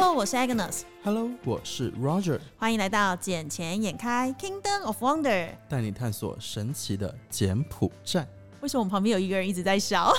Hello，我是 Agnes。Hello，我是 Roger。欢迎来到《捡钱眼开 Kingdom of Wonder》，带你探索神奇的柬埔寨。为什么我们旁边有一个人一直在笑？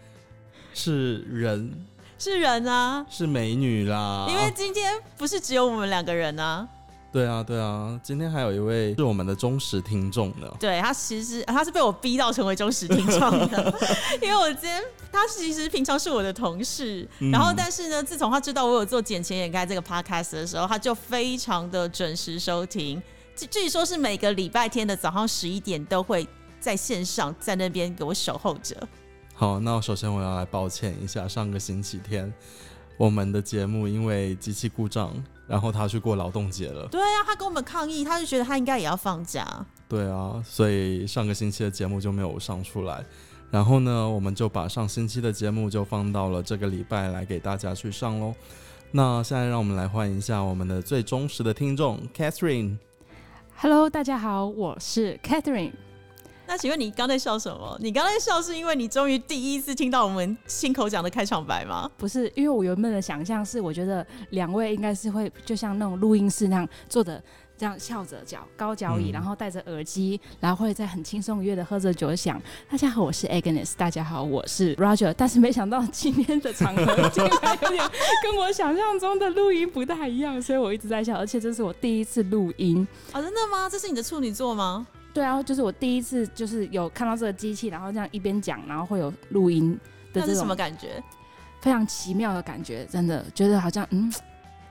是人？是人啊？是美女啦？因为今天不是只有我们两个人啊。对啊，对啊，今天还有一位是我们的忠实听众呢。对他，其实他是被我逼到成为忠实听众的，因为我今天他其实平常是我的同事，然后但是呢，自从他知道我有做“捡钱掩盖”这个 podcast 的时候，他就非常的准时收听，据据说是每个礼拜天的早上十一点都会在线上在那边给我守候着。好，那我首先我要来抱歉一下，上个星期天我们的节目因为机器故障。然后他去过劳动节了。对啊，他跟我们抗议，他就觉得他应该也要放假。对啊，所以上个星期的节目就没有上出来。然后呢，我们就把上星期的节目就放到了这个礼拜来给大家去上喽。那现在让我们来欢迎一下我们的最忠实的听众 Catherine。Hello，大家好，我是 Catherine。那请问你刚在笑什么？你刚才笑是因为你终于第一次听到我们亲口讲的开场白吗？不是，因为我原本的想象是，我觉得两位应该是会就像那种录音室那样坐的，这样翘着脚，高脚椅，然后戴着耳机，然后会在很轻松愉悦的喝着酒，想大家好，我是 Agnes，大家好，我是 Roger。但是没想到今天的场合 竟然有点跟我想象中的录音不太一样，所以我一直在笑，而且这是我第一次录音啊！真的吗？这是你的处女座吗？对啊，就是我第一次就是有看到这个机器，然后这样一边讲，然后会有录音的这种什么感觉？非常奇妙的感觉，真的觉得好像嗯，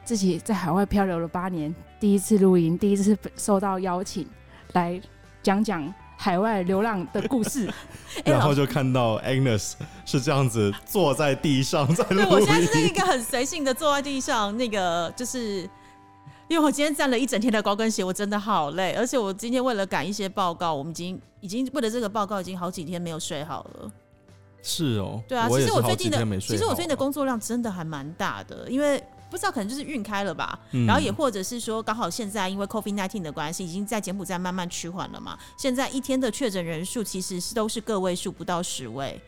自己在海外漂流了八年，第一次录音，第一次受到邀请来讲讲海外流浪的故事，然后就看到 Agnes 是这样子坐在地上在录音。我现在是一个很随性的坐在地上，那个就是。因为我今天站了一整天的高跟鞋，我真的好累，而且我今天为了赶一些报告，我们已经已经为了这个报告已经好几天没有睡好了。是哦，对啊，其实我最近的其实我最近的工作量真的还蛮大的，因为不知道可能就是运开了吧，然后也或者是说刚好现在因为 COVID nineteen 的关系，已经在柬埔寨慢慢趋缓了嘛，现在一天的确诊人数其实是都是个位数，不到十位。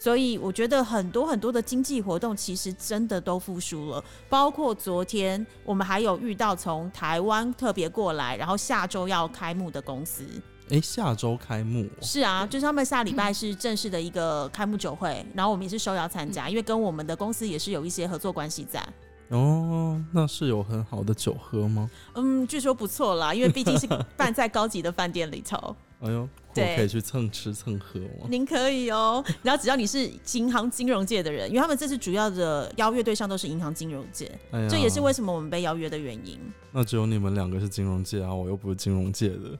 所以我觉得很多很多的经济活动其实真的都复苏了，包括昨天我们还有遇到从台湾特别过来，然后下周要开幕的公司。哎，下周开幕？是啊，就是他们下礼拜是正式的一个开幕酒会，然后我们也是受邀参加，因为跟我们的公司也是有一些合作关系在。哦，那是有很好的酒喝吗？嗯，据说不错啦，因为毕竟是办在高级的饭店里头。哎呦，我可以去蹭吃蹭喝吗？您可以哦，然后只要你是银行金融界的人，因为他们这次主要的邀约对象都是银行金融界，这也是为什么我们被邀约的原因。那只有你们两个是金融界啊，我又不是金融界的，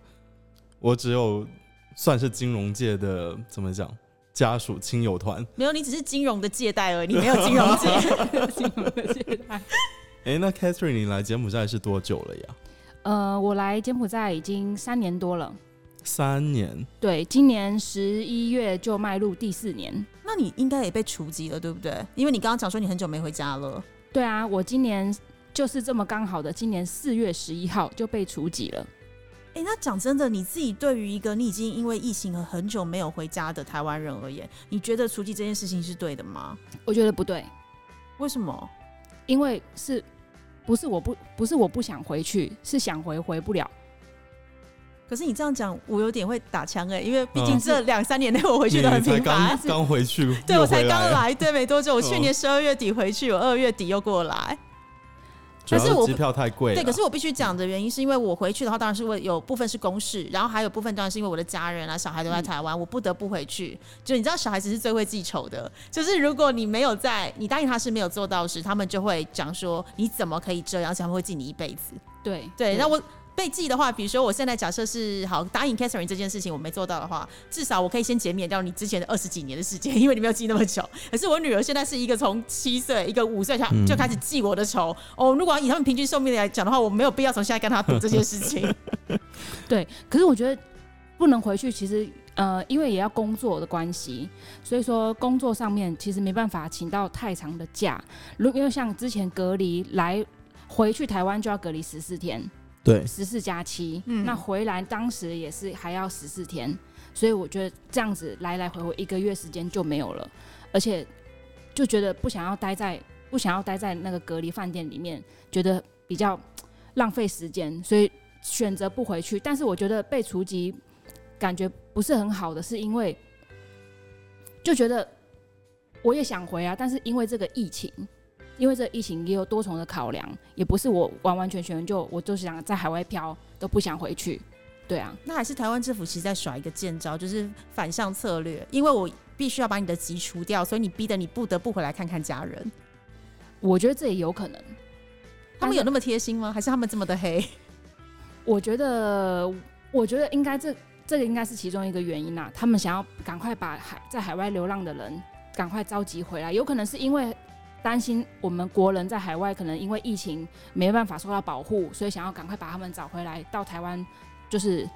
我只有算是金融界的，怎么讲？家属亲友团？没有，你只是金融的借贷而已，你没有金融借，金融的借贷。哎，那 Catherine，你来柬埔寨是多久了呀？呃，我来柬埔寨已经三年多了。三年，对，今年十一月就迈入第四年。那你应该也被除籍了，对不对？因为你刚刚讲说你很久没回家了。对啊，我今年就是这么刚好的，今年四月十一号就被除籍了。哎，那讲真的，你自己对于一个你已经因为疫情而很久没有回家的台湾人而言，你觉得除夕这件事情是对的吗？我觉得不对。为什么？因为是不是我不不是我不想回去，是想回回不了。可是你这样讲，我有点会打枪哎，因为毕竟这两三年内我回去都很频繁。刚回去，对我才刚来，对，没多久。我去年十二月底回去，我二月底又过来。但是我机票太贵。对，可是我必须讲的原因是因为我回去的话，当然是为有部分是公事，然后还有部分当然是因为我的家人啊、小孩都在台湾，我不得不回去。就你知道，小孩子是最会记仇的，就是如果你没有在，你答应他是没有做到时，他们就会讲说你怎么可以这样，而且他们会记你一辈子。对对，那我。被记的话，比如说我现在假设是好答应 Catherine 这件事情，我没做到的话，至少我可以先减免掉你之前的二十几年的时间，因为你没有记那么久。可是我女儿现在是一个从七岁，一个五岁，就就开始记我的仇哦。如果以他们平均寿命来讲的话，我没有必要从现在跟他赌这件事情。对，可是我觉得不能回去，其实呃，因为也要工作的关系，所以说工作上面其实没办法请到太长的假。如因为像之前隔离来回去台湾就要隔离十四天。对，十四加七，那回来当时也是还要十四天，所以我觉得这样子来来回回一个月时间就没有了，而且就觉得不想要待在不想要待在那个隔离饭店里面，觉得比较浪费时间，所以选择不回去。但是我觉得被除籍感觉不是很好的，是因为就觉得我也想回啊，但是因为这个疫情，因为这疫情也有多重的考量，也不是我完完全全就我就是想在海外漂，都不想回去。对啊，那还是台湾政府其实在耍一个剑招，就是反向策略，因为我必须要把你的籍除掉，所以你逼得你不得不回来看看家人。我觉得这也有可能。他们有那么贴心吗？还是他们这么的黑？我觉得，我觉得应该这这个应该是其中一个原因啦。他们想要赶快把海在海外流浪的人赶快召集回来，有可能是因为担心我们国人在海外可能因为疫情没办法受到保护，所以想要赶快把他们找回来到台湾，就是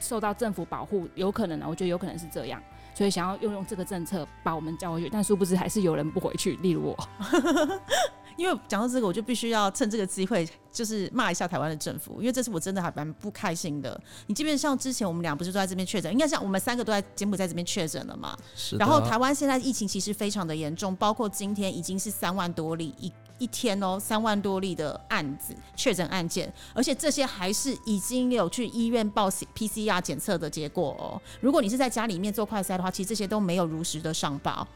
受到政府保护。有可能啊，我觉得有可能是这样，所以想要用用这个政策把我们叫回去。但殊不知还是有人不回去，例如我。因为讲到这个，我就必须要趁这个机会，就是骂一下台湾的政府，因为这次我真的还蛮不开心的。你即便像之前我们俩不是都在这边确诊，应该像我们三个都在柬埔寨这边确诊了嘛？是。然后台湾现在疫情其实非常的严重，包括今天已经是三万多例一一天哦，三万多例的案子确诊案件，而且这些还是已经有去医院报 PCR 检测的结果哦。如果你是在家里面做快筛的话，其实这些都没有如实的上报。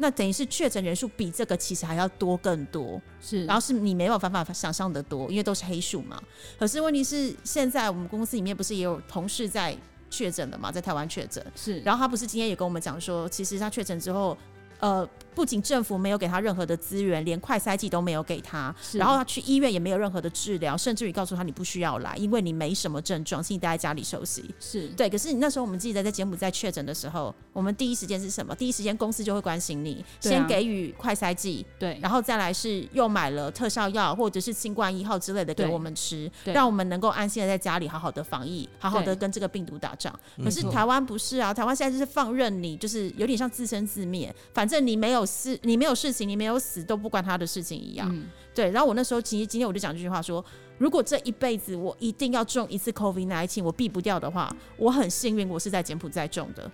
那等于是确诊人数比这个其实还要多更多，是，然后是你没有办法想象的多，因为都是黑数嘛。可是问题是，现在我们公司里面不是也有同事在确诊的嘛，在台湾确诊，是，然后他不是今天也跟我们讲说，其实他确诊之后。呃，不仅政府没有给他任何的资源，连快筛剂都没有给他，然后他去医院也没有任何的治疗，甚至于告诉他你不需要来，因为你没什么症状，请你待在家里休息。是对，可是你那时候我们记得在柬埔寨确诊的时候，我们第一时间是什么？第一时间公司就会关心你，先给予快筛剂，对，然后再来是又买了特效药或者是新冠一号之类的给我们吃，让我们能够安心的在家里好好的防疫，好好的跟这个病毒打仗。可是台湾不是啊，台湾现在就是放任你，就是有点像自生自灭，反正你没有事，你没有事情，你没有死，都不关他的事情一样。对，然后我那时候其实今天我就讲这句话说，如果这一辈子我一定要中一次 COVID nineteen，我避不掉的话，我很幸运，我是在柬埔寨中的，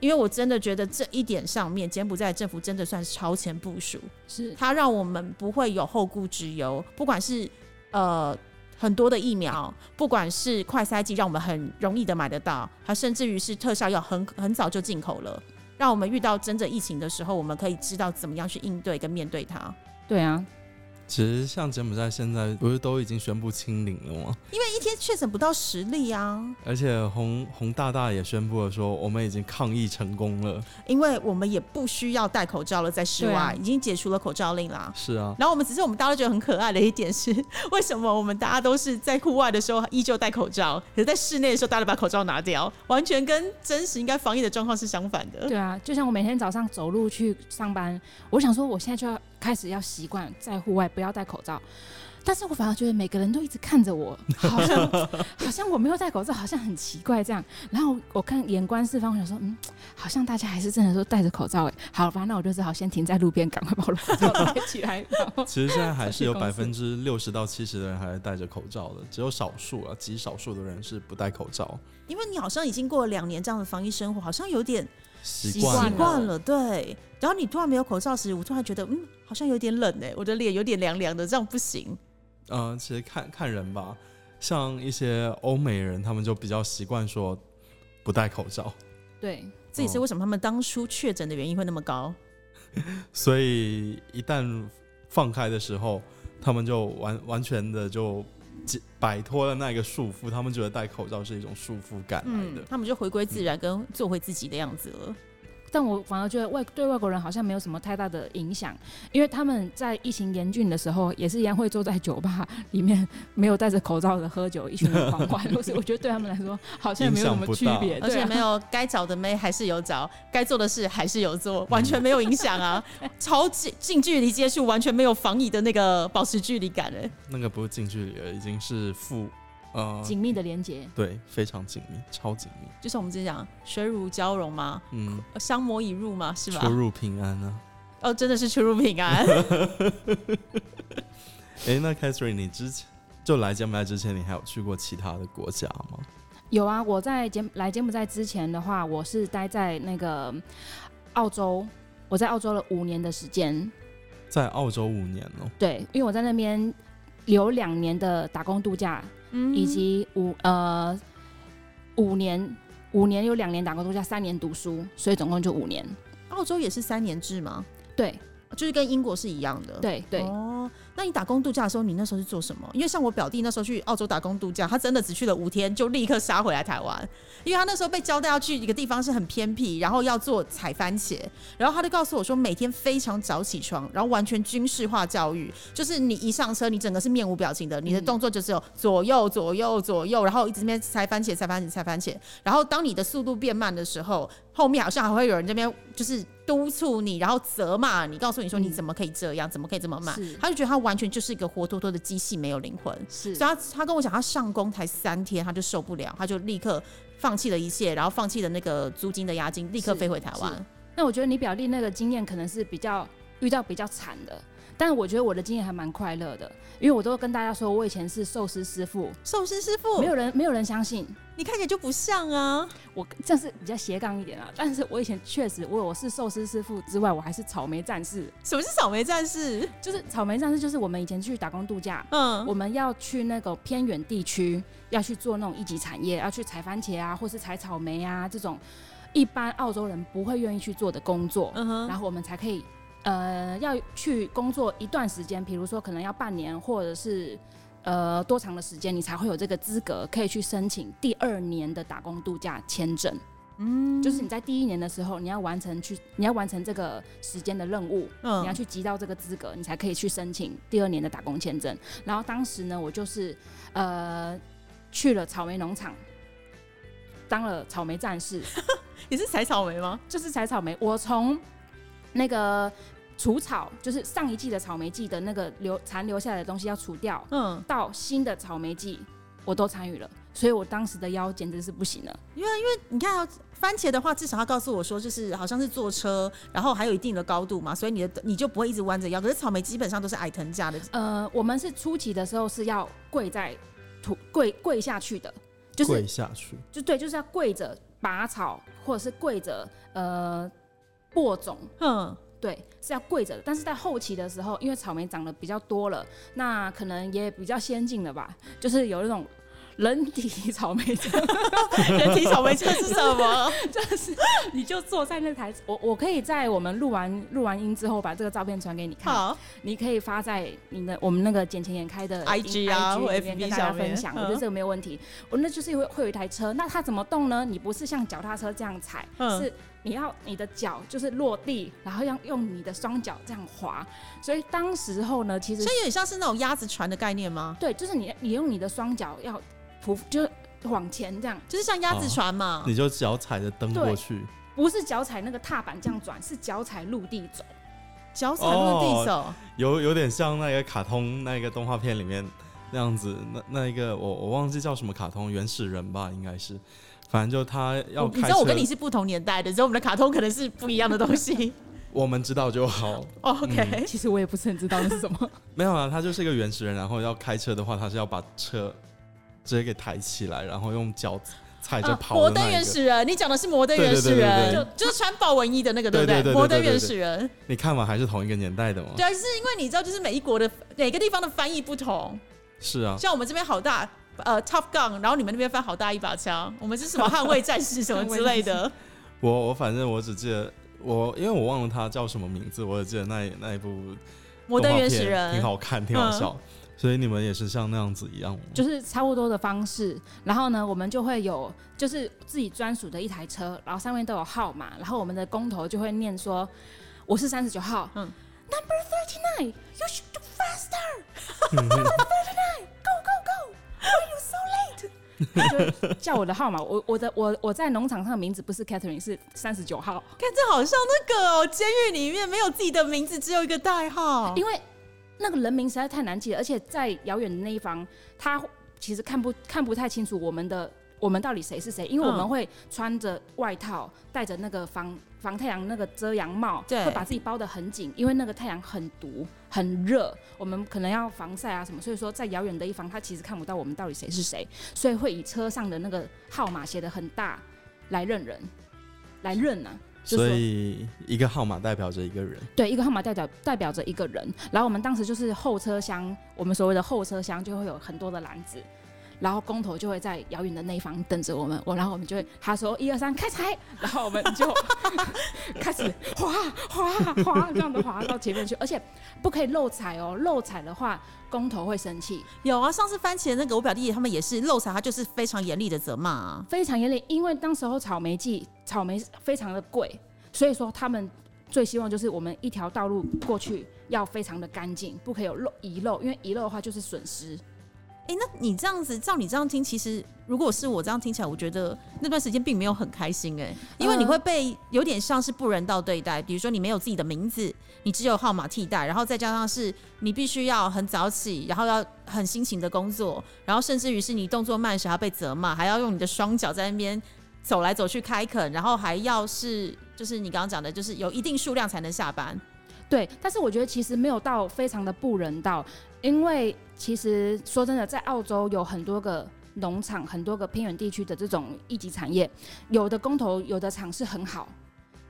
因为我真的觉得这一点上面，柬埔寨政府真的算是超前部署，是。它让我们不会有后顾之忧，不管是呃很多的疫苗，不管是快筛剂，让我们很容易的买得到，还甚至于是特效药，很很早就进口了。让我们遇到真正疫情的时候，我们可以知道怎么样去应对跟面对它。对啊。其实像柬埔寨现在不是都已经宣布清零了吗？因为一天确诊不到十例啊。而且洪洪大大也宣布了说，我们已经抗疫成功了。因为我们也不需要戴口罩了，在室外已经解除了口罩令啦。是啊。然后我们只是我们大家都觉得很可爱的一点是，为什么我们大家都是在户外的时候依旧戴口罩，可是在室内的时候大家把口罩拿掉，完全跟真实应该防疫的状况是相反的。对啊，就像我每天早上走路去上班，我想说我现在就要。开始要习惯在户外不要戴口罩，但是我反而觉得每个人都一直看着我，好像好像我没有戴口罩，好像很奇怪这样。然后我看眼观四方，我想说，嗯，好像大家还是真的都戴着口罩哎。好吧，那我就只好先停在路边，赶快把我口罩戴起来。其实现在还是有百分之六十到七十的人还是戴着口罩的，只有少数啊，极少数的人是不戴口罩。因为你好像已经过了两年这样的防疫生活，好像有点习惯了，对。然后你突然没有口罩时，我突然觉得，嗯，好像有点冷哎，我的脸有点凉凉的，这样不行。嗯，其实看看人吧，像一些欧美人，他们就比较习惯说不戴口罩。对，这也是为什么他们当初确诊的原因会那么高。所以一旦放开的时候，他们就完完全的就摆脱了那个束缚，他们觉得戴口罩是一种束缚感来的，他们就回归自然，跟做回自己的样子了。但我反而觉得外对外国人好像没有什么太大的影响，因为他们在疫情严峻的时候，也是一样会坐在酒吧里面，没有戴着口罩的喝酒，一群人狂欢。所以我觉得对他们来说好像没有什么区别，而且没有该找的妹还是有找，该做的事还是有做，完全没有影响啊！超近近距离接触，完全没有防疫的那个保持距离感哎。那个不是近距离了，已经是负。呃，紧密的连接，对，非常紧密，超紧密，就是我们之前讲水乳交融吗？嗯，相膜已入吗？是吧？出入平安呢？哦，真的是出入平安。哎，那 Catherine，你之前就来柬埔寨之前，你还有去过其他的国家吗？有啊，我在柬来柬埔寨之前的话，我是待在那个澳洲，我在澳洲了五年的时间。在澳洲五年哦，对，因为我在那边留两年的打工度假，嗯以及五呃五年五年有两年打工度假，三年读书，所以总共就五年。澳洲也是三年制吗？对就是跟英国是一样的。。对对，哦，那你打工度假的时候，你那时候是做什么？因为像我表弟那时候去澳洲打工度假，他真的只去了五天，就立刻杀回来台湾，因为他那时候被交代要去一个地方是很偏僻，然后要做采番茄，然后他就告诉我说，每天非常早起床，然后完全军事化教育，就是你一上车，你整个是面无表情的，你的动作就只有左右左右左右，然后一直那边采番茄采番茄采番茄，然后当你的速度变慢的时候，后面好像还会有人这边就是督促你，然后责骂你，告诉你说你嗯怎么可以这样，怎么可以这么慢。他就觉得他完全就是一个活脱脱的机器，没有灵魂。是所以他他跟我讲，他上工才三天，他就受不了，他就立刻放弃了一切，然后放弃了那个租金的押金，立刻飞回台湾。那我觉得你表弟那个经验可能是比较遇到比较惨的，但我觉得我的经验还蛮快乐的，因为我都跟大家说我以前是寿司师傅，寿司师傅没，有人没有人相信你看起来就不像啊。我，这是比较斜杠一点啊。但是我以前确实我我是寿司师傅之外，我还是草莓战士，什么是草莓战士？就是草莓战士就是我们以前去打工度假。嗯，我们要去那个偏远地区，要去做那种一级产业，要去采番茄啊，或是采草莓啊这种一般澳洲人不会愿意去做的工作。然后我们才可以呃要去工作一段时间，比如说可能要半年或者是呃多长的时间，你才会有这个资格可以去申请第二年的打工度假签证。嗯，就是你在第一年的时候，你要完成去，你要完成这个时间的任务，嗯你要去集到这个资格，你才可以去申请第二年的打工签证。然后当时呢，我就是呃去了草莓农场，当了草莓战士，你是采草莓吗？就是采草莓。我从那个除草，就是上一季的草莓季的那个留残留下来的东西要除掉，嗯，到新的草莓季，我都参与了。所以我当时的腰简直是不行了。因为因为你看、哦、番茄的话，至少他告诉我说，就是好像是坐车，然后还有一定的高度嘛，所以你的你就不会一直弯着腰。可是草莓基本上都是矮藤架的，呃，我们是初期的时候是要跪在土跪跪下去的，就是跪下去，就对，就是要跪着拔草，或者是跪着呃播种，嗯，对，是要跪着的。但是在后期的时候，因为草莓长得比较多了，那可能也比较先进了吧，就是有那种人体草莓车，人体草莓车是什么？就是你就坐在那台，我我可以在我们录完录完音之后把这个照片传给你看，好，你可以发在你的我们那个捡钱眼开的 IG 啊 IG 或里面 FB 跟大家上分享，我觉嗯得这个没有问题。我那就是会会有一台车，那它怎么动呢？你不是像脚踏车这样踩，嗯是你要你的脚就是落地，然后要用你的双脚这样滑。所以当时候呢，其实所以有点像是那种鸭子船的概念吗？对，就是你你用你的双脚要匍，就是往前这样，就是像鸭子船嘛。你就脚踩着蹬过去，不是脚踩那个踏板这样转，是脚踩陆地走。脚踩陆地走，有有点像那个卡通那个动画片里面那样子。那那一个我我忘记叫什么卡通，原始人吧，应该是。反正就他要你知道我跟你是不同年代的，所以我们的卡通可能是不一样的东西。我们知道就好。哦 OK，其实我也不是很知道那是什么。没有啊，他就是一个原始人，然后要开车的话，他是要把车直接给抬起来，然后用脚踩着啊摩登跑的那一个。原始人，你讲的是摩登原始人，对就就是穿豹纹衣的那个，对不对摩登原始人，你看嘛，还是同一个年代的嘛。对啊，是因为你知道，就是每一国的每个地方的翻译不同，是啊，像我们这边好大。呃，Top Gun，然后你们那边翻好大一把枪，我们是什么捍卫战士什么之类的。我我反正我只记得我，因为我忘了他叫什么名字，我只记得那一那一部摩登原始人挺好看，挺好笑。所以你们也是像那样子一样？就是差不多的方式，然后呢，我们就会有就是自己专属的一台车，然后上面都有号码，然后我们的工头就会念说我是三十九号，嗯嗯，Number thirty nine，you should do faster，Number thirty nine，go go go，why you so late？就叫我的号码，我我的我我在农场上的名字不是 Catherine，是三十九号，看这好像那个哦，监狱里面没有自己的名字，只有一个代号。因为那个人名实在太难记了，而且在遥远的那一方，他其实看不看不太清楚我们的我们到底谁是谁，因为我们嗯会穿着外套，戴着那个防防太阳那个遮阳帽，对会把自己包得很紧，因为那个太阳很毒很热，我们可能要防晒啊什么，所以说在遥远的一方，他其实看不到我们到底谁是谁，所以会以车上的那个号码写的很大来认人，来认啊。就所以一个号码代表着一个人。对，一个号码代表代表着一个人。然后我们当时就是后车厢，我们所谓的后车厢就会有很多的篮子，然后工头就会在遥远的那一方等着我们。我然后我们就会他说一二三开踩，然后我们就 开始滑滑滑这样的滑到前面去，而且不可以漏踩哦，漏踩的话工头会生气，有啊，上次番茄那个我表弟他们也是漏财，他就是非常严厉的责骂啊。非常严厉。因为当时候草莓季草莓非常的贵，所以说他们最希望就是我们一条道路过去要非常的干净，不可以有漏遗漏，因为遗漏的话就是损失。哎、那你这样子，照你这样听，其实如果是我这样听起来，我觉得那段时间并没有很开心哎、因为你会被有点像是不人道对待，比如说你没有自己的名字，你只有号码替代，然后再加上是你必须要很早起，然后要很辛勤的工作，然后甚至于是你动作慢时还要被责骂，还要用你的双脚在那边走来走去开垦，然后还要是就是你刚刚讲的，就是有一定数量才能下班。对，但是我觉得其实没有到非常的不人道，因为其实说真的，在澳洲有很多个农场，很多个偏远地区的这种一级产业，有的工头，有的厂是很好，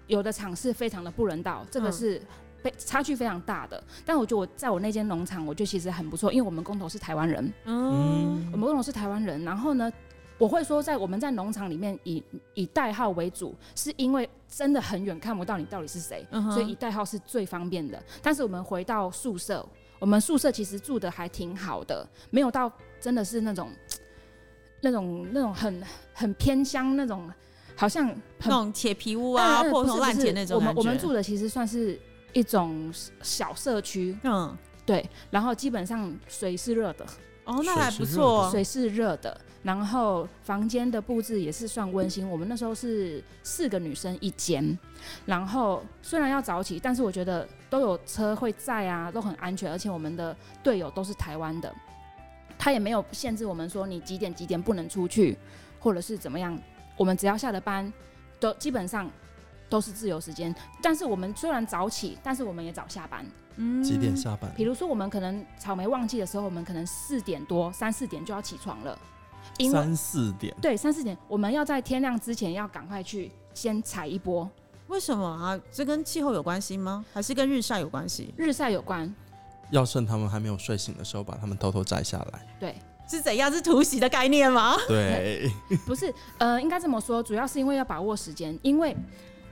有的厂是非常的不人道，这个嗯是非差距非常大的。但我觉得我在我那间农场，我觉得其实很不错，因为我们工头是台湾人，嗯，我们工头是台湾人，然后呢。我会说，在我们在农场里面以以代号为主，是因为真的很远看不到你到底是谁，所以以代号是最方便的。但是我们回到宿舍，我们宿舍其实住的还挺好的，没有到真的是那种那种那种很很偏乡那种，好像很那种铁皮屋啊，破不是不是铜烂铁那种我们我们住的其实算是一种小社区，嗯，对，然后基本上水是热的，哦，那还不错哦。水是热的，然后房间的布置也是算温馨。我们那时候是四个女生一间，然后虽然要早起，但是我觉得都有车会在啊，都很安全，而且我们的队友都是台湾的，他也没有限制我们说你几点几点不能出去，或者是怎么样，我们只要下了班，都基本上。都是自由时间，但是我们虽然早起，但是我们也早下班。嗯几点下班？比如说，我们可能草莓旺季的时候，我们可能四点多、三四点就要起床了，因为三四点。对三四点，我们要在天亮之前要赶快去先踩一波。为什么啊？这跟气候有关系吗？还是跟日晒有关系？日晒有关，要趁他们还没有睡醒的时候，把他们偷偷摘下来。对，是怎样？是突袭的概念吗？对，不是，呃，应该这么说，主要是因为要把握时间，因为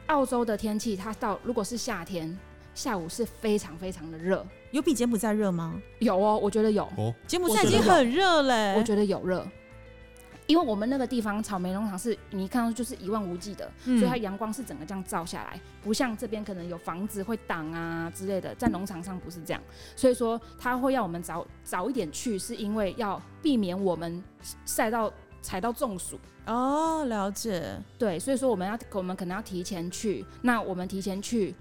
澳洲的天气，它到如果是夏天，下午是非常非常的热，有比柬埔寨热吗？有哦，我觉得有，哦，柬埔寨已经很热嘞、我觉得有热。因为我们那个地方草莓农场是你一看到就是一望无际的，嗯所以它阳光是整个这样照下来，不像这边可能有房子会挡啊之类的，在农场上不是这样，所以说它会要我们早早一点去，是因为要避免我们晒到踩到中暑。哦，了解。对，所以说我们要我们可能要提前去，那我们提前去，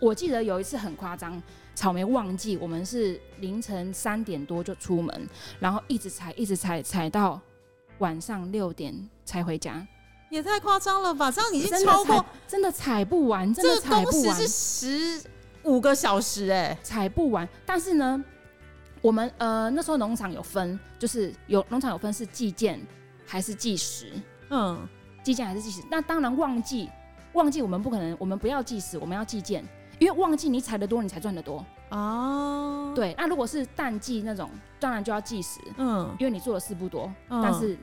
我记得有一次很夸张。草莓旺季，我们是凌晨三点多就出门，然后一直踩，一直踩，踩到晚上六点才回家。也太夸张了吧！这样已经超过，真的踩不完，真的这个踩不完是，十五个小时哎、踩不完。但是呢，我们呃那时候农场有分，就是有农场有分是计件还是计时，嗯，计件还是计时。那当然旺季，旺季我们不可能，我们不要计时，我们要计件，因为旺季你踩得多，你才赚得多。哦，，对，那如果是淡季那种，当然就要计时，嗯，因为你做的事不多，嗯但是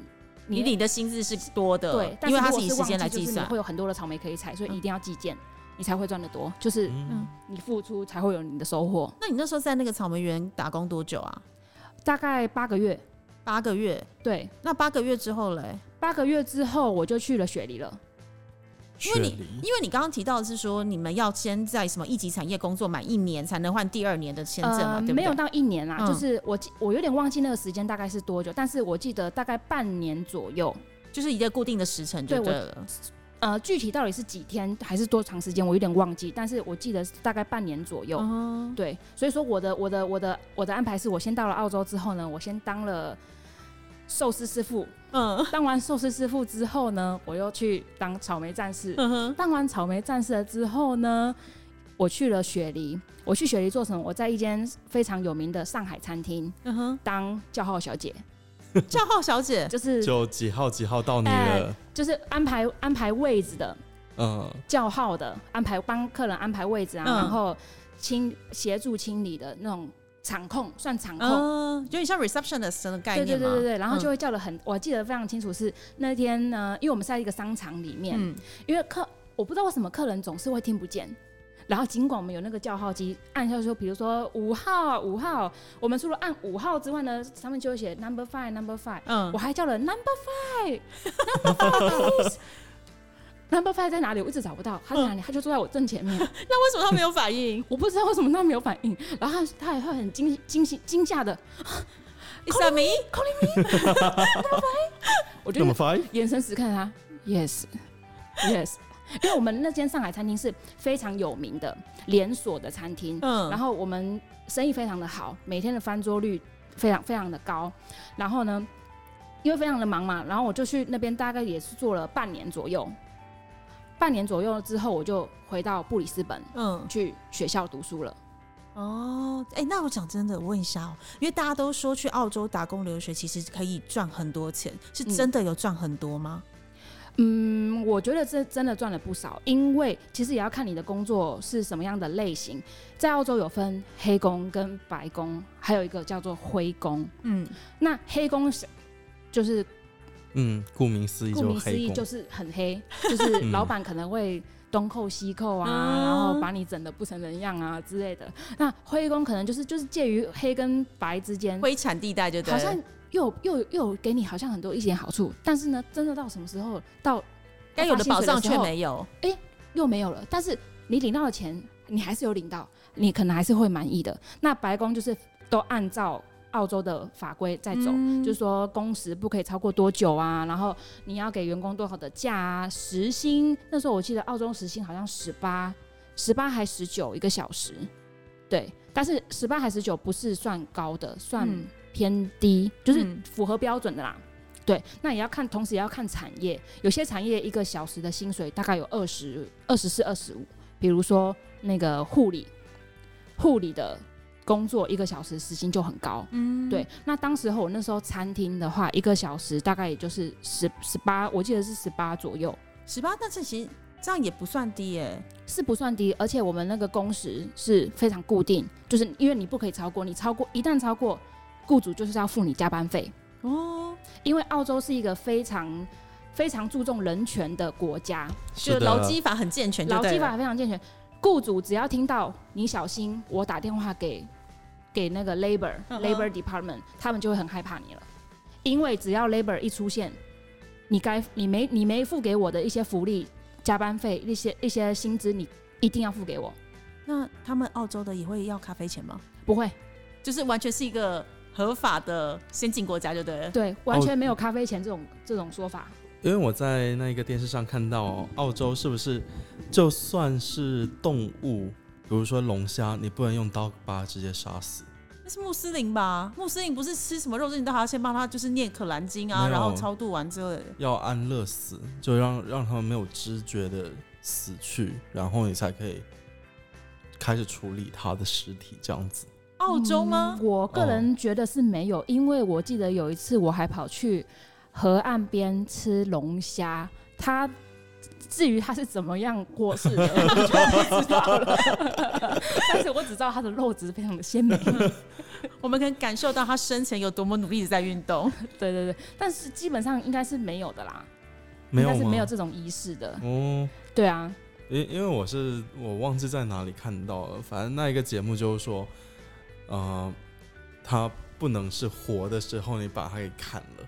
你领的薪资是多的，对，但因为它是以时间来计算。会有很多的草莓可以采，所以嗯一定要计件，你才会赚得多。就是嗯，你付出才会有你的收获。那你那时候在那个草莓园打工多久啊？大概八个月，八个月。对，那八个月之后嘞？八个月之后我就去了雪梨了。因为你因为你刚刚提到的是说，你们要先在什么一级产业工作满一年，才能换第二年的签证嘛，对不对？呃没有到一年啦，嗯就是我记我有点忘记那个时间大概是多久，但是我记得大概半年左右。就是一个固定的时辰就对了。呃，具体到底是几天还是多长时间，我有点忘记，但是我记得是大概半年左右。嗯，对，所以说我的我的我的我的安排是我先到了澳洲之后呢，我先当了寿司师傅，嗯当完寿司师傅之后呢，我又去当草莓战士。嗯哼，当完草莓战士了之后呢，我去了雪梨。我去雪梨做什么？我在一间非常有名的上海餐厅嗯哼，当叫号小姐，叫号小姐，就是就几号几号到你哎了，就是安排安排位置的。嗯，叫号的，安排帮客人安排位置啊，嗯然后清协助清理的那种场控，算场控。嗯，有点像 receptionist 的概念嘛对对对对，然后就嗯会叫的很，我还记得非常清楚是那天呢，因为我们是在一个商场里面，嗯因为客我不知道为什么客人总是会听不见。然后尽管我们有那个叫号机，按下说，比如说五号五号，我们除了按五号之外呢，上面就会写 number five number five，嗯我还叫了 number five，number five number five 在哪里？我一直找不到，他在哪里？他就坐在我正前面，那为什么他没有反应？我不知道为什么他没有反应，然后他他还会很惊惊喜惊吓的，？Is that me？我就那么 fine，眼神死看他，yes. Yes，因为我们那间上海餐厅是非常有名的连锁的餐厅，嗯。然后我们生意非常的好，每天的翻桌率非常非常的高，然后呢，因为非常的忙嘛，然后我就去那边大概也是做了半年左右，半年左右之后我就回到布里斯本嗯去学校读书了。哦，哎、那我讲真的，我问一下哦，因为大家都说去澳洲打工留学其实可以赚很多钱，是真的有赚很多吗？嗯，我觉得这真的赚了不少，因为其实也要看你的工作是什么样的类型。在澳洲有分黑工跟白工，还有一个叫做灰工。嗯，那黑工是就是嗯，顾名思义顾名思义就，是很黑，就是嗯老板可能会东扣西扣啊，嗯然后把你整的不成人样啊之类的。那灰工可能就是就是介于黑跟白之间，灰产地带就对，好像又有又有又给你好像很多一点好处，但是呢，真的到什么时候到该有的保障却有。没有。又没有了。但是你领到的钱，你还是有领到，你可能还是会满意的。那白宫就是都按照澳洲的法规在走，嗯就是说工时不可以超过多久啊，然后你要给员工多少的假啊，时薪那时候我记得澳洲时薪好像十八、十八还十九一个小时，对，但是十八还十九不是算高的，算嗯偏低，就是嗯符合标准的啦。对，那也要看，同时也要看产业。有些产业一个小时的薪水大概有二十二十四、二十五，比如说那个护理，护理的工作一个小时时薪就很高。嗯，对，那当时候我那时候餐厅的话，一个小时大概也就是十十八，我记得是十八左右，十八，但是其实这样也不算低耶。是不算低。而且我们那个工时是非常固定，就是因为你不可以超过，你超过一旦超过，雇主就是要付你加班费。哦，因为澳洲是一个非常非常注重人权的国家，就劳基法很健全劳基法非常健全。雇主只要听到你小心，我打电话给给那个 labor、labor department，他们就会很害怕你了，因为只要 labor 一出现，你该你没你没付给我的一些福利、加班费、一些一些薪资，你一定要付给我。那他们澳洲的也会要咖啡钱吗？不会，就是完全是一个合法的先进国家就对了。对，完全没有咖啡钱这种这种说法。因为我在那个电视上看到，澳洲是不是就算是动物，比如说龙虾，你不能用刀把它直接杀死？那是穆斯林吧？穆斯林不是吃什么肉质，你都还要先帮他就是念可兰经啊，然后超度完之后的。要安乐死，就让让他们没有知觉的死去，然后你才可以开始处理他的尸体，这样子。澳洲吗？嗯我个人觉得是没有，因为我记得有一次我还跑去河岸边吃龙虾，它至于他是怎么样过世的，我就不知道了。但是我只知道他的肉质非常的鲜美。我们可以感受到他生前有多么努力的在运动。对对对，但是基本上应该是没有的啦，没有吗？应该是没有这种仪式的。哦，对啊，因因为我是我忘记在哪里看到了，反正那一个节目就是说，呃，他不能是活的时候你把他给砍了，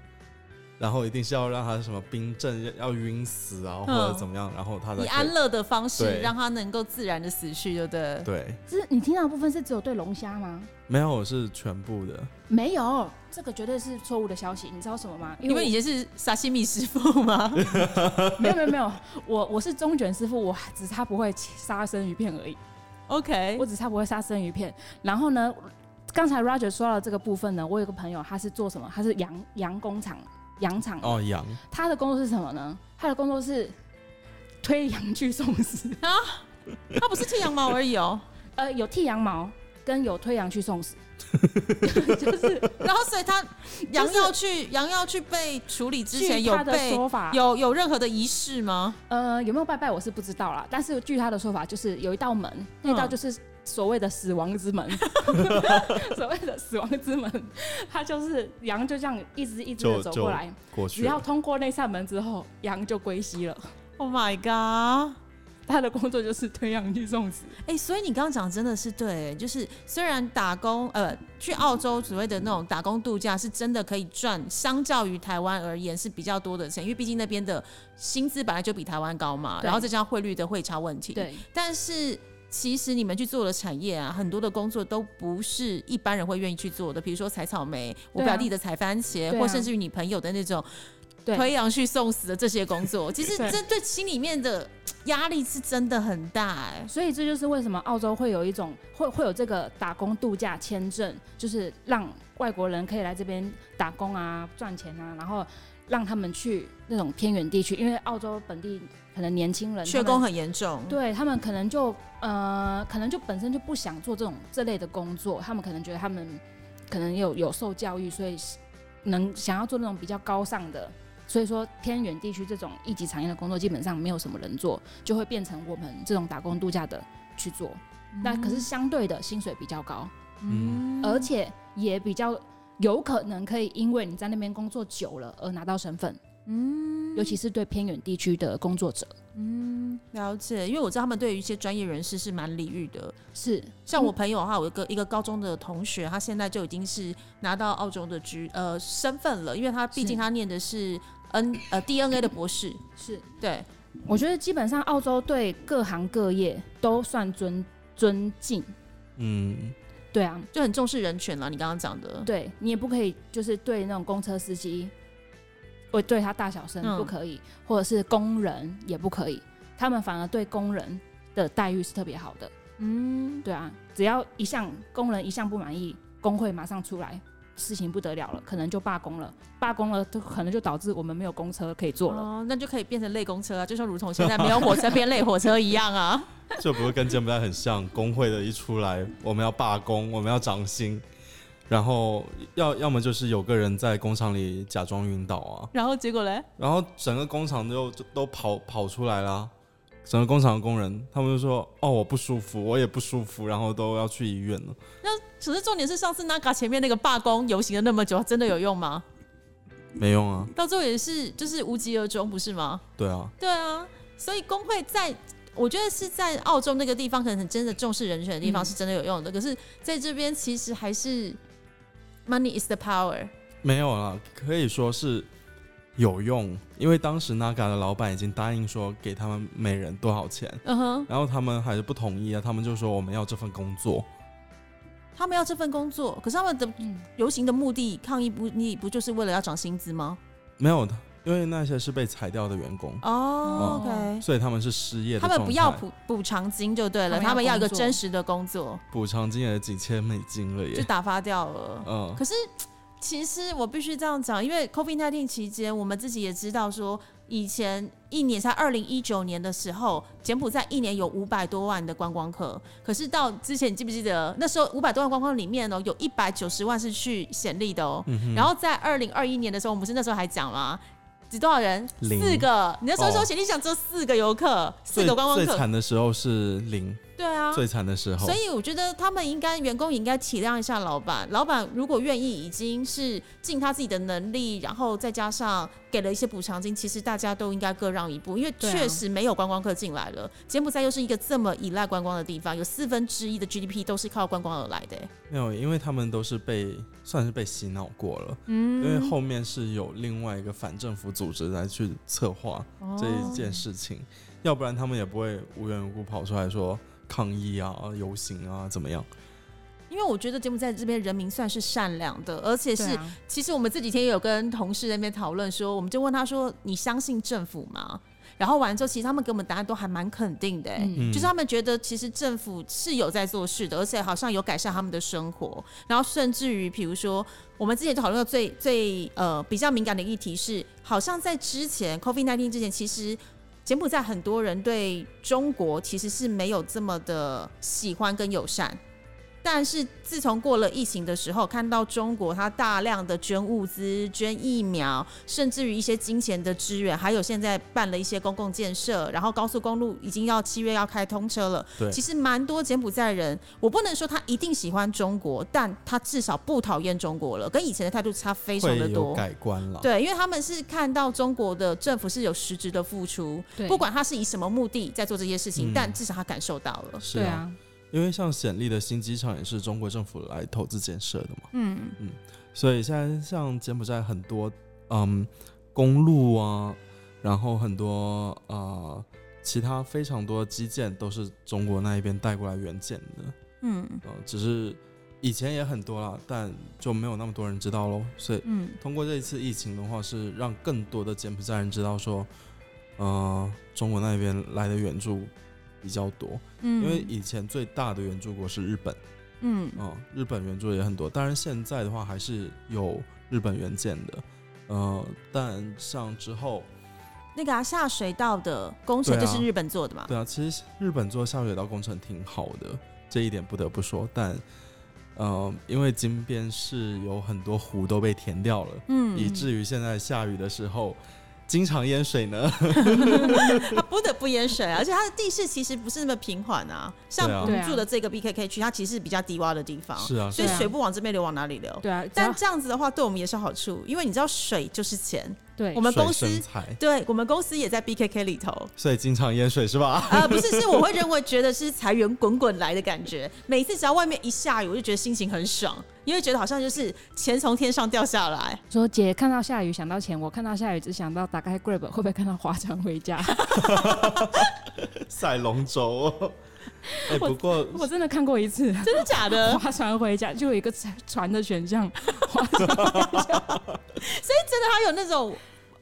然后一定是要让他什么冰镇要晕死啊，或者怎么样，然后他的以以安乐的方式对让他能够自然的死去，对不对？对，是你听到的部分是只有对龙虾吗？没有是全部的，没有，这个绝对是错误的消息。你知道什么吗？因为以前是沙西米师傅吗？没有没有没有，我我是中卷师傅，我只差不会杀生鱼片而已。OK，我只差不会杀生鱼片。然后呢，刚才 Roger 说到这个部分呢，我有个朋友他是做什么？他是羊羊工厂羊场，哦，羊他的工作是什么呢？他的工作是推羊去送死啊，他不是剃羊毛而已哦。呃，有剃羊毛跟有推羊去送死。就是然后所以他羊要去羊要去被处理之前有他的被说法，有有任何的仪式吗？呃有没有拜拜我是不知道啦，但是据他的说法，就是有一道门，那道嗯就是所谓的死亡之门，所谓的死亡之门，它就是羊就这样一只一只的走过来，只要通过那扇门之后，羊就归西了。Oh my god！他的工作就是推羊去送死。哎、所以你刚刚讲真的是对，就是虽然打工呃去澳洲所谓的那种打工度假是真的可以赚，相较于台湾而言是比较多的钱，因为毕竟那边的薪资本来就比台湾高嘛，然后再加上汇率的汇差问题，。对，但是其实你们去做的产业啊，很多的工作都不是一般人会愿意去做的，比如说采草莓，我表弟的采番茄，啊。或甚至于你朋友的那种对。推羊去送死的这些工作，其实这对心里面的压力是真的很大哎、所以这就是为什么澳洲会有一种会会有这个打工度假签证，就是让外国人可以来这边打工啊、赚钱啊，然后让他们去那种偏远地区，因为澳洲本地可能年轻人缺工很严重。对他们可能就呃，可能就本身就不想做这种这类的工作，他们可能觉得他们可能有有受教育，所以能想要做那种比较高尚的。所以说，偏远地区这种一级产业的工作基本上没有什么人做，就会变成我们这种打工度假的去做。那可是相对的薪水比较高，嗯而且也比较有可能可以因为你在那边工作久了而拿到身份。嗯。尤其是对偏远地区的工作者，嗯，了解，因为我知道他们对于一些专业人士是蛮礼遇的。是。像我朋友的话，我一个一个高中的同学，他现在就已经是拿到澳洲的居呃身份了，因为他毕竟他念的是 N 呃 DNA 的博士，是，对，我觉得基本上澳洲对各行各业都算尊尊敬。嗯，对啊，就很重视人权了。你刚刚讲的，对你也不可以就是对那种公车司机，我对他大小声嗯不可以，或者是工人也不可以，他们反而对工人的待遇是特别好的。嗯，对啊，只要一项工人一项不满意，工会马上出来，事情不得了了，可能就罢工了。罢工了，都可能就导致我们没有公车可以坐了。哦，那就可以变成类公车啊，就像如同现在 没有火车变类火车一样啊。这不是跟柬埔寨很像？工会的一出来，我们要罢工，我们要涨薪，然后要要么就是有个人在工厂里假装晕倒啊，然后结果嘞，然后整个工厂就就都跑跑出来啦。整个工厂的工人，他们就说：“哦，我不舒服，我也不舒服，然后都要去医院了。那可是重点是上次 Naga 前面那个罢工游行了那么久，真的有用吗？”没用啊，到最后也是就是无疾而终，不是吗？对啊，对啊，所以工会在。我觉得是在澳洲那个地方，可能很真的重视人权的地方嗯是真的有用的。可是在这边，其实还是 money is the power。没有了，可以说是有用，因为当时 Naga 的老板已经答应说给他们每人多少钱，嗯哼，然后他们还是不同意啊，他们就说我们要这份工作。他们要这份工作，可是他们的嗯，游行的目的、抗议不，你不就是为了要涨薪资吗？没有的，因为那些是被裁掉的员工，哦哦，OK，所以他们是失业的他。们不要补补偿金就对了，他们要他们要一个真实的工作，补偿金也几千美金了耶。就打发掉了。嗯，可是其实我必须这样讲，因为 COVID-19 期间，我们自己也知道说，以前一年在二零一九年的时候，柬埔寨一年有五百多万的观光客，可是到之前你记不记得那时候五百多万观光客里面哦，有一百九十万是去显利的哦，嗯然后在二零二一年的时候，我们不是那时候还讲吗？只多少人？零四个。你那时候说哦显利想只有四个游客，四个观光客。最惨的时候是零，对啊，最惨的时候所。以我觉得他们应该，员工也应该体谅一下老板。老板如果愿意，已经是尽他自己的能力，然后再加上给了一些补偿金，其实大家都应该各让一步，因为确实没有观光客进来了。柬埔寨又是一个这么依赖观光的地方，有四分之一的 GDP 都是靠观光而来的、没有，因为他们都是被算是被洗脑过了，嗯因为后面是有另外一个反政府组织来去策划这一件事情，要不然他们也不会无缘无故跑出来说抗议啊、游行啊怎么样。因为我觉得柬埔寨这边人民算是善良的，而且是啊，其实我们这几天也有跟同事那边讨论说，我们就问他说：“你相信政府吗？”然后完了之后，其实他们给我们答案都还蛮肯定的、欸，嗯就是他们觉得其实政府是有在做事的，而且好像有改善他们的生活。然后甚至于，比如说我们之前讨论的最最呃比较敏感的议题是，好像在之前 COVID 1 9之前，其实柬埔寨很多人对中国其实是没有这么的喜欢跟友善。但是自从过了疫情的时候，看到中国它大量的捐物资、捐疫苗，甚至于一些金钱的支援，还有现在办了一些公共建设，然后高速公路已经要七月要开通车了。对其实蛮多柬埔寨人，我不能说他一定喜欢中国，但他至少不讨厌中国了，跟以前的态度差非常的多。改观了。对，因为他们是看到中国的政府是有实质的付出，不管他是以什么目的在做这些事情，嗯但至少他感受到了。是啊，因为像显利的新机场也是中国政府来投资建设的嘛，嗯嗯，所以现在像柬埔寨很多嗯公路啊，然后很多呃其他非常多基建都是中国那一边带过来援建的，嗯呃，只是以前也很多啦，但就没有那么多人知道喽。所以嗯通过这一次疫情的话，是让更多的柬埔寨人知道说，呃，中国那边来的援助比较多，嗯，因为以前最大的援助国是日本。嗯。嗯，日本援助也很多，当然现在的话还是有日本援建的，呃，但像之后，那个啊下水道的工程就是日本做的嘛。对啊，其实日本做下水道工程挺好的，这一点不得不说，但呃，因为金边是有很多湖都被填掉了，嗯，以至于现在下雨的时候经常淹水呢。他不得不淹水啊，而且它的地势其实不是那么平缓啊。像我们住的这个 BKK 区，它其实是比较低洼的地方，是啊，所以水不往这边流，往哪里流？对啊，但这样子的话，对我们也是好处，因为你知道水就是钱。对我们公司对我们公司也在 BKK 里头，所以经常淹水是吧？呃，不是，是我会认为觉得是财源滚滚来的感觉。每次只要外面一下雨，我就觉得心情很爽，因为觉得好像就是钱从天上掉下来。说姐看到下雨想到钱，我看到下雨只想到打开 Grab 会不会看到划船回家？赛龙舟。哎、不过我真的看过一次，真的假的？划船回家就有一个船的选项，所以真的还有那种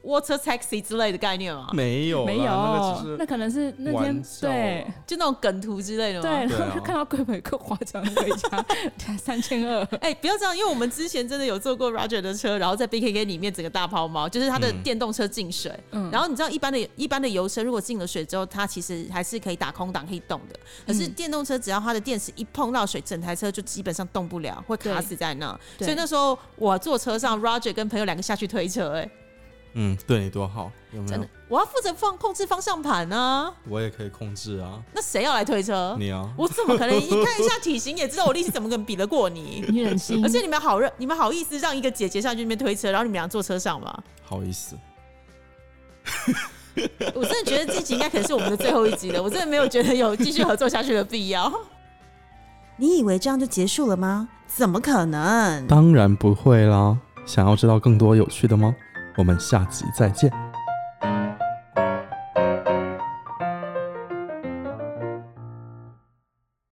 water taxi 之类的概念吗？没有没有，那个只是那可能是那天对就那种梗图之类的吗？对，然后就看到贵美克划船回家三千二，哎、不要这样，因为我们之前真的有坐过 Roger 的车，然后在 BKK 里面整个大抛锚，就是他的嗯电动车进水。嗯然后你知道一般的一般的油车，如果进了水之后，它其实还是可以打空档可以动的。可是嗯电动车只要它的电池一碰到水，整台车就基本上动不了，会卡死在那。对所以那时候我坐车上，Roger 跟朋友两个下去推车、哎，嗯，对你多好，有没有真的？，我要负责放控制方向盘啊。我也可以控制啊，那谁要来推车？你啊，我怎么可能你看一下体型也知道我力气怎么可能比得过你？你忍心，而且你们好认，你们好意思让一个姐姐上去那边推车，然后你们俩坐车上吗？好意思，我真的觉得这集应该可能是我们的最后一集了，我真的没有觉得有继续合作下去的必要。你以为这样就结束了吗？怎么可能？当然不会啦。想要知道更多有趣的吗？我们下集再见。